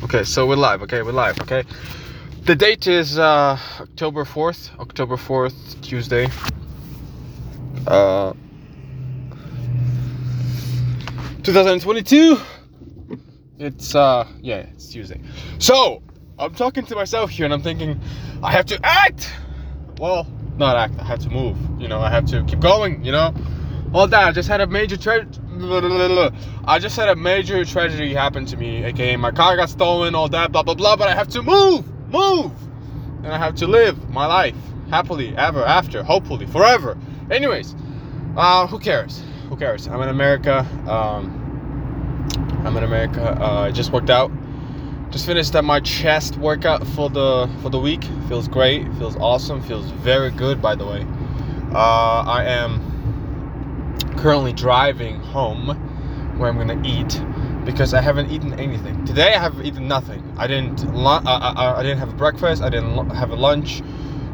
Okay, so we're live. Okay, we're live. Okay, the date is uh, October fourth. October fourth, Tuesday. Uh, 2022. It's uh, yeah, it's Tuesday. So I'm talking to myself here, and I'm thinking, I have to act. Well, not act. I have to move. You know, I have to keep going. You know, all that. I just had a major tra- I just had a major tragedy happen to me, aka my car got stolen, all that, blah blah blah. But I have to move, move, and I have to live my life happily ever after, hopefully forever. Anyways, uh, who cares? Who cares? I'm in America. Um, I'm in America. Uh, I just worked out. Just finished up my chest workout for the for the week. Feels great. Feels awesome. Feels very good. By the way, uh, I am currently driving home where I'm gonna eat because I haven't eaten anything. Today I have eaten nothing. I didn't I, I, I didn't have breakfast. I didn't have a lunch,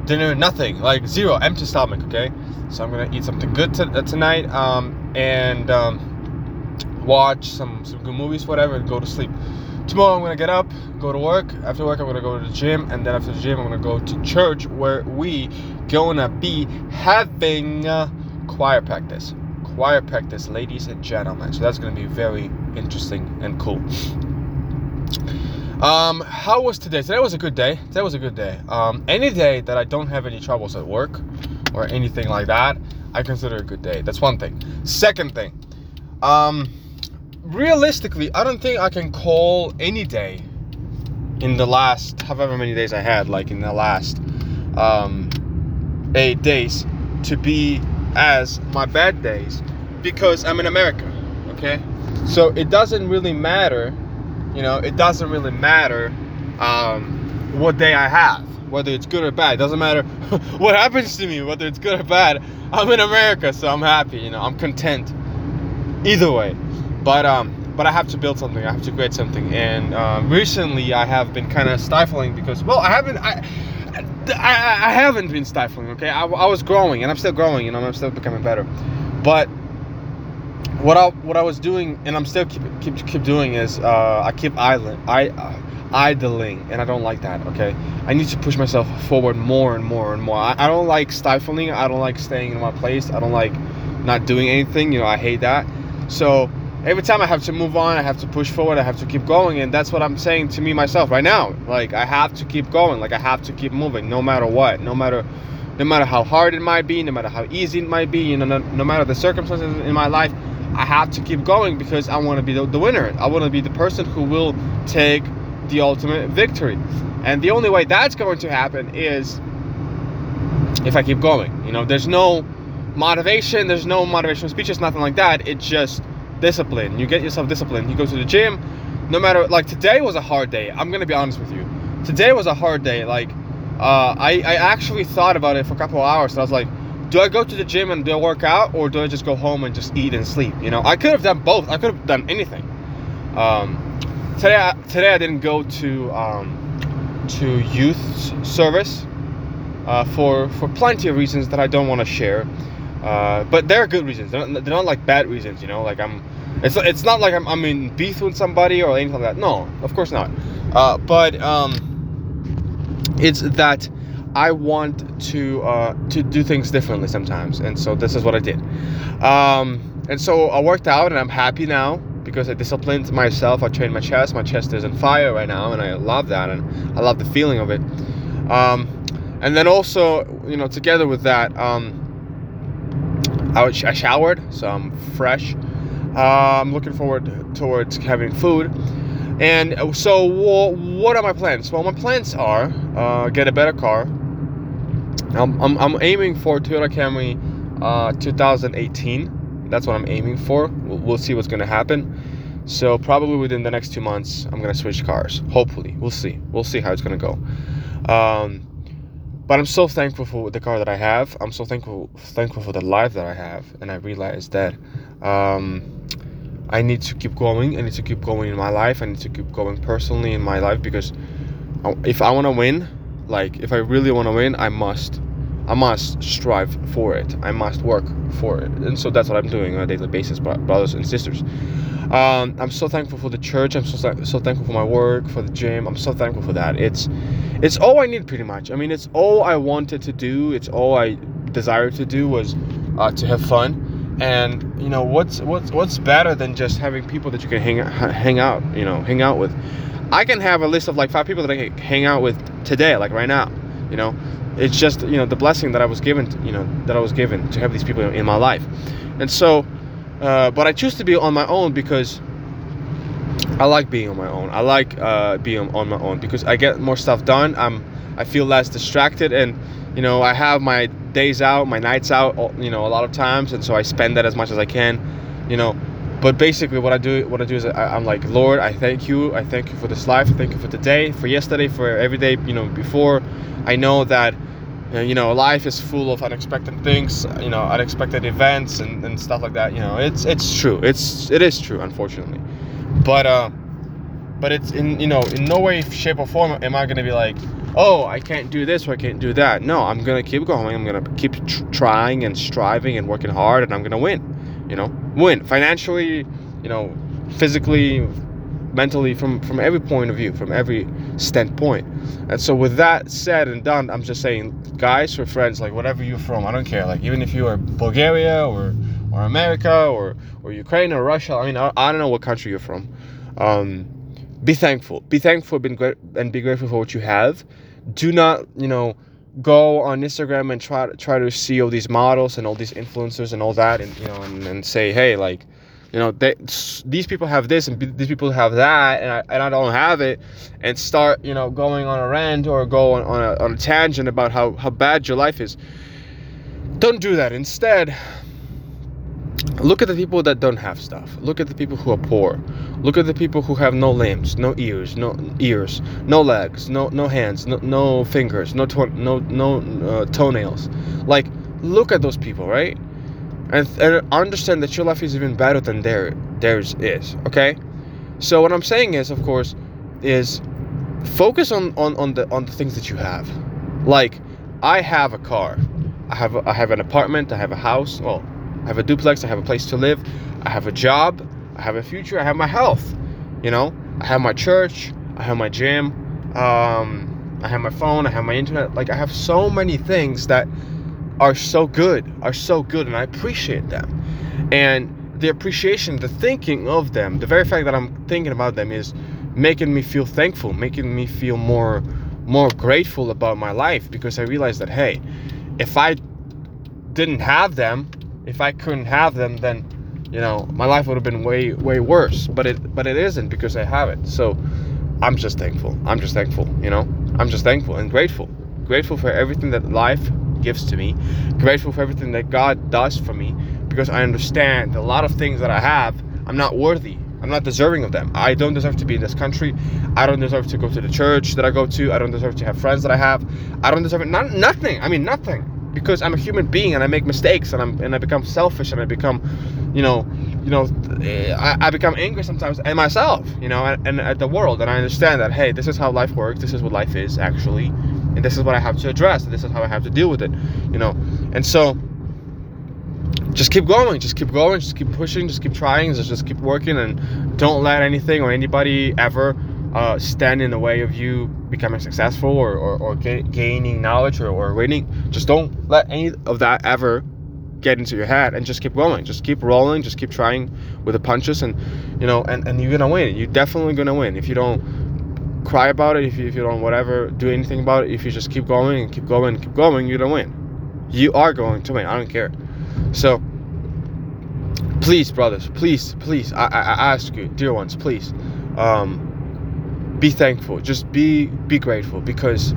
dinner, nothing. Like zero, empty stomach. Okay, so I'm gonna eat something good uh, tonight um, and um, watch some some good movies, whatever, and go to sleep. Tomorrow I'm gonna get up, go to work. After work I'm gonna go to the gym, and then after the gym I'm gonna go to church where we gonna be having uh, choir practice choir practice, ladies and gentlemen. So that's going to be very interesting and cool. Um, how was today? Today was a good day. Today was a good day. Um, any day that I don't have any troubles at work or anything like that, I consider a good day. That's one thing. Second thing, um, realistically, I don't think I can call any day in the last however many days I had, like in the last um, eight days, to be as my bad days because I'm in America, okay? So it doesn't really matter, you know, it doesn't really matter um, what day I have, whether it's good or bad. It doesn't matter what happens to me, whether it's good or bad. I'm in America, so I'm happy, you know, I'm content either way. But um, but I have to build something. I have to create something. And uh, recently, I have been kind of stifling because, well, I haven't. I, I, I haven't been stifling, okay? I, I was growing and I'm still growing, you know, I'm still becoming better. But what I what I was doing and I'm still keep keep keep doing is uh, I keep idling, I uh, idling, and I don't like that. Okay, I need to push myself forward more and more and more. I, I don't like stifling. I don't like staying in my place. I don't like not doing anything. You know, I hate that. So every time I have to move on, I have to push forward, I have to keep going, and that's what I'm saying to me myself right now. Like I have to keep going, like I have to keep moving, no matter what, no matter, no matter how hard it might be, no matter how easy it might be, you know, no, no matter the circumstances in my life, I have to keep going because I want to be the, the winner. I want to be the person who will take the ultimate victory, and the only way that's going to happen is if I keep going. You know, there's no motivation, there's no motivational speeches, nothing like that. It's just discipline. You get yourself disciplined. You go to the gym. No matter like today was a hard day. I'm gonna be honest with you. Today was a hard day. Like uh, I I actually thought about it for a couple hours. And I was like, do I go to the gym and do a workout, or do I just go home and just eat and sleep? You know, I could have done both. I could have done anything. Um, today I, today I didn't go to um, to youth service uh, for for plenty of reasons that I don't want to share. Uh, but they're good reasons. They're not, they're not, like bad reasons, you know. Like I'm, it's it's not like I'm, I'm in beef with somebody or anything like that. No, of course not. Uh, but um, it's that I want to uh, to do things differently sometimes, and so this is what I did. Um, and so I worked out, and I'm happy now because I disciplined myself. I trained my chest. My chest is on fire right now, and I love that, and I love the feeling of it. Um, and then also, you know, together with that. Um, I, was, I showered, so I'm fresh. Uh, I'm looking forward towards having food. And so, what are my plans? Well, my plans are uh, get a better car. I'm, I'm, I'm aiming for Toyota Camry uh, 2018. That's what I'm aiming for. We'll, we'll see what's going to happen. So probably within the next two months, I'm gonna switch cars. Hopefully, we'll see. We'll see how it's gonna go. Um, but I'm so thankful for the car that I have. I'm so thankful thankful for the life that I have, and I realized that um, I need to keep going. I need to keep going in my life. I need to keep going personally in my life because if I want to win, like if I really want to win, I must. I must strive for it. I must work for it. And so that's what I'm doing on a daily basis, brothers and sisters. Um, I'm so thankful for the church. I'm so so thankful for my work, for the gym. I'm so thankful for that. It's it's all I need pretty much. I mean, it's all I wanted to do. It's all I desired to do was uh, to have fun. And you know what's what's what's better than just having people that you can hang hang out you know hang out with. I can have a list of like five people that I can hang out with today, like right now. You know, it's just you know the blessing that I was given, you know, that I was given to have these people in my life, and so, uh, but I choose to be on my own because I like being on my own. I like uh, being on my own because I get more stuff done. I'm I feel less distracted, and you know I have my days out, my nights out, you know, a lot of times, and so I spend that as much as I can, you know. But basically, what I do, what I do is I, I'm like, Lord, I thank you. I thank you for this life. I thank you for today, for yesterday, for every day, you know, before. I know that you know life is full of unexpected things you know unexpected events and, and stuff like that you know it's it's true it's it is true unfortunately but uh but it's in you know in no way shape or form am i gonna be like oh i can't do this or i can't do that no i'm gonna keep going i'm gonna keep tr- trying and striving and working hard and i'm gonna win you know win financially you know physically mentally from from every point of view from every standpoint. And so with that said and done i'm just saying guys or friends like whatever you're from i don't care. Like even if you are bulgaria or or america or or ukraine or russia i mean i, I don't know what country you're from. Um, be thankful. Be thankful and be grateful for what you have. Do not you know go on instagram and try to try to see all these models and all these influencers and all that and you know and, and say hey like you know they, these people have this and these people have that and I, and I don't have it and start you know going on a rant or go on, on, a, on a tangent about how, how bad your life is. Don't do that. Instead look at the people that don't have stuff. Look at the people who are poor. Look at the people who have no limbs no ears no ears no legs no no hands no, no fingers no to- no no uh, toenails. Like look at those people right? And, and understand that your life is even better than their theirs is okay? So what i'm saying is of course is focus on on, on the on the things that you have. Like i have a car. I have a, i have an apartment i have a house well i have a duplex i have a place to live i have a job i have a future i have my health you know i have my church i have my gym um, i have my phone i have my internet like i have so many things that are so good, are so good, and I appreciate them. And the appreciation, the thinking of them, the very fact that I'm thinking about them is making me feel thankful, making me feel more more grateful about my life because I realized that hey, if I didn't have them, if I couldn't have them, then you know my life would have been way way worse. But it but it isn't because I have it. So I'm just thankful. I'm just thankful. You know, I'm just thankful and grateful, grateful for everything that life gives to me. Grateful for everything that God does for me because I understand a lot of things that I have, I'm not worthy. I'm not deserving of them. I don't deserve to be in this country. I don't deserve to go to the church that I go to. I don't deserve to have friends that I have. I don't deserve it. Not, nothing. I mean, nothing. Because I'm a human being and I make mistakes and I'm and I become selfish and I become, you know, you know, eh, I, I become angry sometimes at myself, you know, and, and at the world. And I understand that hey, this is how life works. This is what life is actually and this is what I have to address, and this is how I have to deal with it, you know. And so, just keep going, just keep going, just keep pushing, just keep trying, just just keep working, and don't let anything or anybody ever uh, stand in the way of you becoming successful or or, or ga- gaining knowledge or, or winning. Just don't let any of that ever get into your head and just keep going just keep rolling just keep trying with the punches and you know and, and you're gonna win you're definitely gonna win if you don't cry about it, if you, if you don't whatever, do anything about it, if you just keep going and keep going and keep going, you're gonna win. You are going to win. I don't care. So please, brothers, please, please, I, I, I ask you, dear ones, please, um, be thankful. Just be be grateful because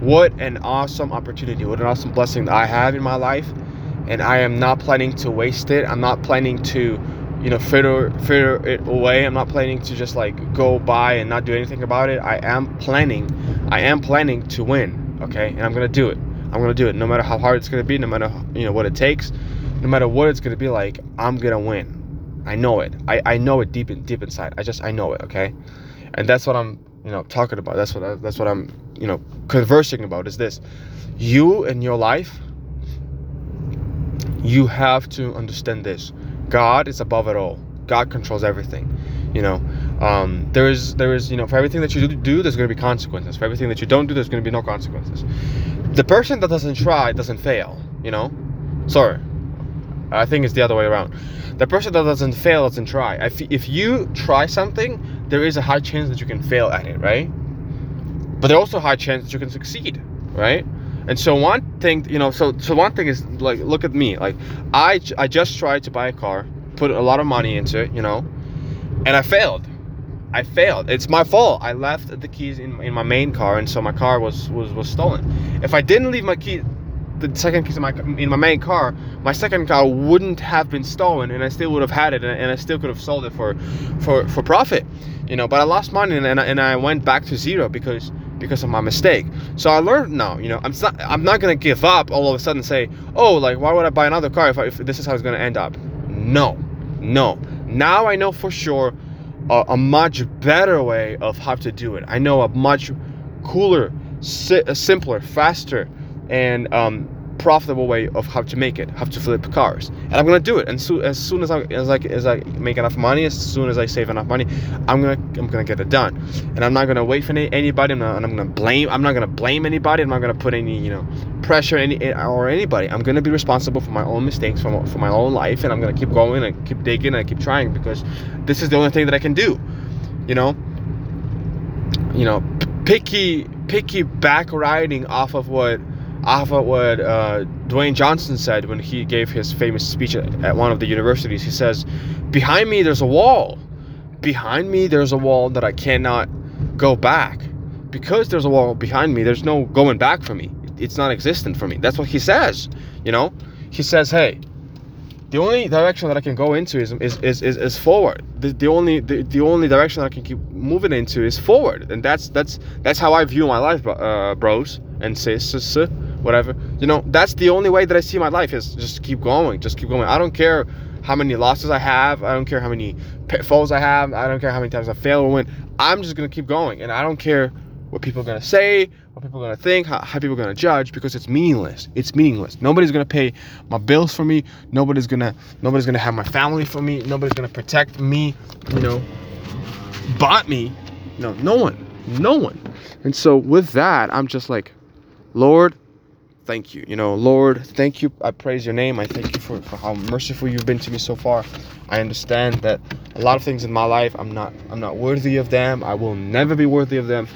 what an awesome opportunity, what an awesome blessing that I have in my life, and I am not planning to waste it. I'm not planning to you know fritter fritter it away. I'm not planning to just like go by and not do anything about it. I am planning i am planning to win okay? And i'm gonna do it. I'm gonna do it. No matter how hard it's gonna be no matter you know what it takes no matter what it's gonna be like i'm gonna win. I know it. I, I know it deep in, deep inside. I just i know it okay and that's what i'm you know talking about. That's what I, that's what i'm you know conversing about is this. You and your life you have to understand this. God is above it all. God controls everything you know. Um, there is there is you know for everything that you do there's going to be consequences. For everything that you don't do there's going to be no consequences. The person that doesn't try doesn't fail you know? Sorry i think it's the other way around. The person that doesn't fail doesn't try. If, if you try something there is a high chance that you can fail at it right? But there's also a high chance that you can succeed right? And so one thing you know so so one thing is like look at me. Like i i just tried to buy a car put a lot of money into it you know and i failed. I failed. It's my fault. I left the keys in, in my main car and so my car was was was stolen. If i didn't leave my key the second keys in my in my main car my second car wouldn't have been stolen and i still would have had it and, i still could have sold it for for for profit you know but i lost money and, and, I, and i went back to zero because because of my mistake. So I learned now, you know, I'm not I'm not gonna give up all of a sudden say, oh, like why would I buy another car if, I, if this is how it's gonna end up? No, no. Now I know for sure a, a much better way of how to do it. I know a much cooler, si- simpler, faster, and um, profitable way of how to make it, how to flip cars, and I'm gonna do it. And so as soon as I as I as I make enough money, as soon as I save enough money, I'm gonna I'm gonna get it done. And I'm not gonna wait for any, anybody. I'm not, and I'm gonna blame. I'm not gonna blame anybody. I'm not gonna put any you know pressure any or anybody. I'm gonna be responsible for my own mistakes, for for my own life, and I'm gonna keep going and keep digging and keep trying because this is the only thing that I can do. You know. You know, picky picky back riding off of what off of what uh, Dwayne Johnson said when he gave his famous speech at, one of the universities. He says, Behind me, there's a wall. Behind me, there's a wall that I cannot go back. Because there's a wall behind me, there's no going back for me. It's not existent for me. That's what he says. You know? He says, Hey, the only direction that I can go into is is, is, is, is forward. The, the only the, the only direction I can keep moving into is forward, and that's that's that's how I view my life, uh, bros and sis whatever. You know, that's the only way that I see my life is just keep going, just keep going. I don't care how many losses I have. I don't care how many pitfalls I have. I don't care how many times I fail or win. I'm just gonna keep going, and I don't care what people are gonna say, what people are gonna think, how, how people are gonna judge, because it's meaningless. It's meaningless. Nobody's gonna pay my bills for me. Nobody's gonna nobody's gonna have my family for me. Nobody's gonna protect me. You know, bought me. No, no one, no one. And so with that, I'm just like, Lord, thank you. You know, Lord, thank you. I praise your name. I thank you for, for how merciful you've been to me so far. I understand that a lot of things in my life I'm not I'm not worthy of them. I will never be worthy of them.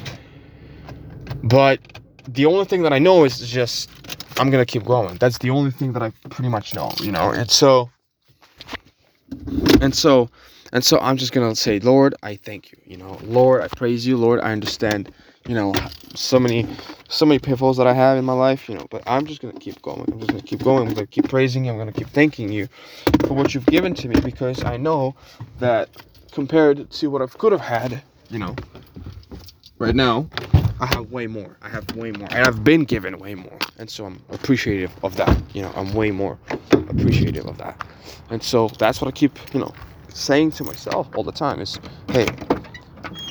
But the only thing that I know is just I'm gonna keep going. That's the only thing that I pretty much know, you know. And so and so and so I'm just gonna say, Lord, I thank you. You know, Lord, I praise you. Lord, I understand you know so many so many pitfalls that i have in my life you know but i'm just gonna keep going. I'm just gonna keep going. I'm gonna keep praising you. I'm gonna keep thanking you for what you've given to me because i know that compared to what i could have had you know right now i have way more. I have way more. And i've been given way more. And so i'm appreciative of that. You know i'm way more appreciative of that. And so that's what i keep you know saying to myself all the time is hey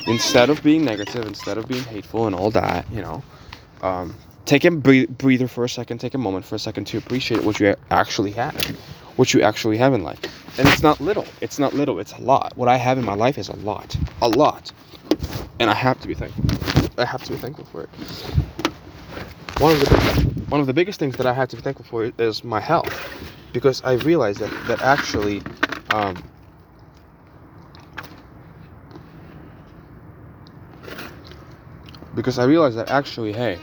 instead of being negative, instead of being hateful and all that, you know, um, take a breather for a second, take a moment for a second to appreciate what you actually have, what you actually have in life. And it's not little, it's not little, it's a lot. What I have in my life is a lot, a lot. And I have to be thankful. I have to be thankful for it. One of the one of the biggest things that I have to be thankful for is my health, because I realized that that actually um, because I realized that actually, hey,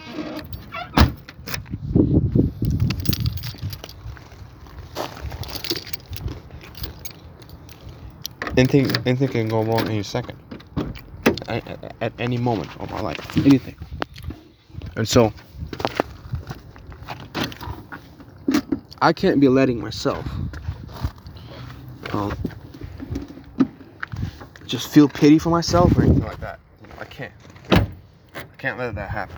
anything, anything can go wrong any second, at, any moment of my life, anything. And so, I can't be letting myself um, just feel pity for myself or anything like that. You know, I can't can't let that happen.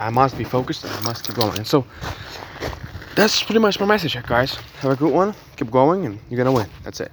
I must be focused and I must keep going. And so that's pretty much my message, guys. Have a good one. Keep going, and you're gonna win. That's it.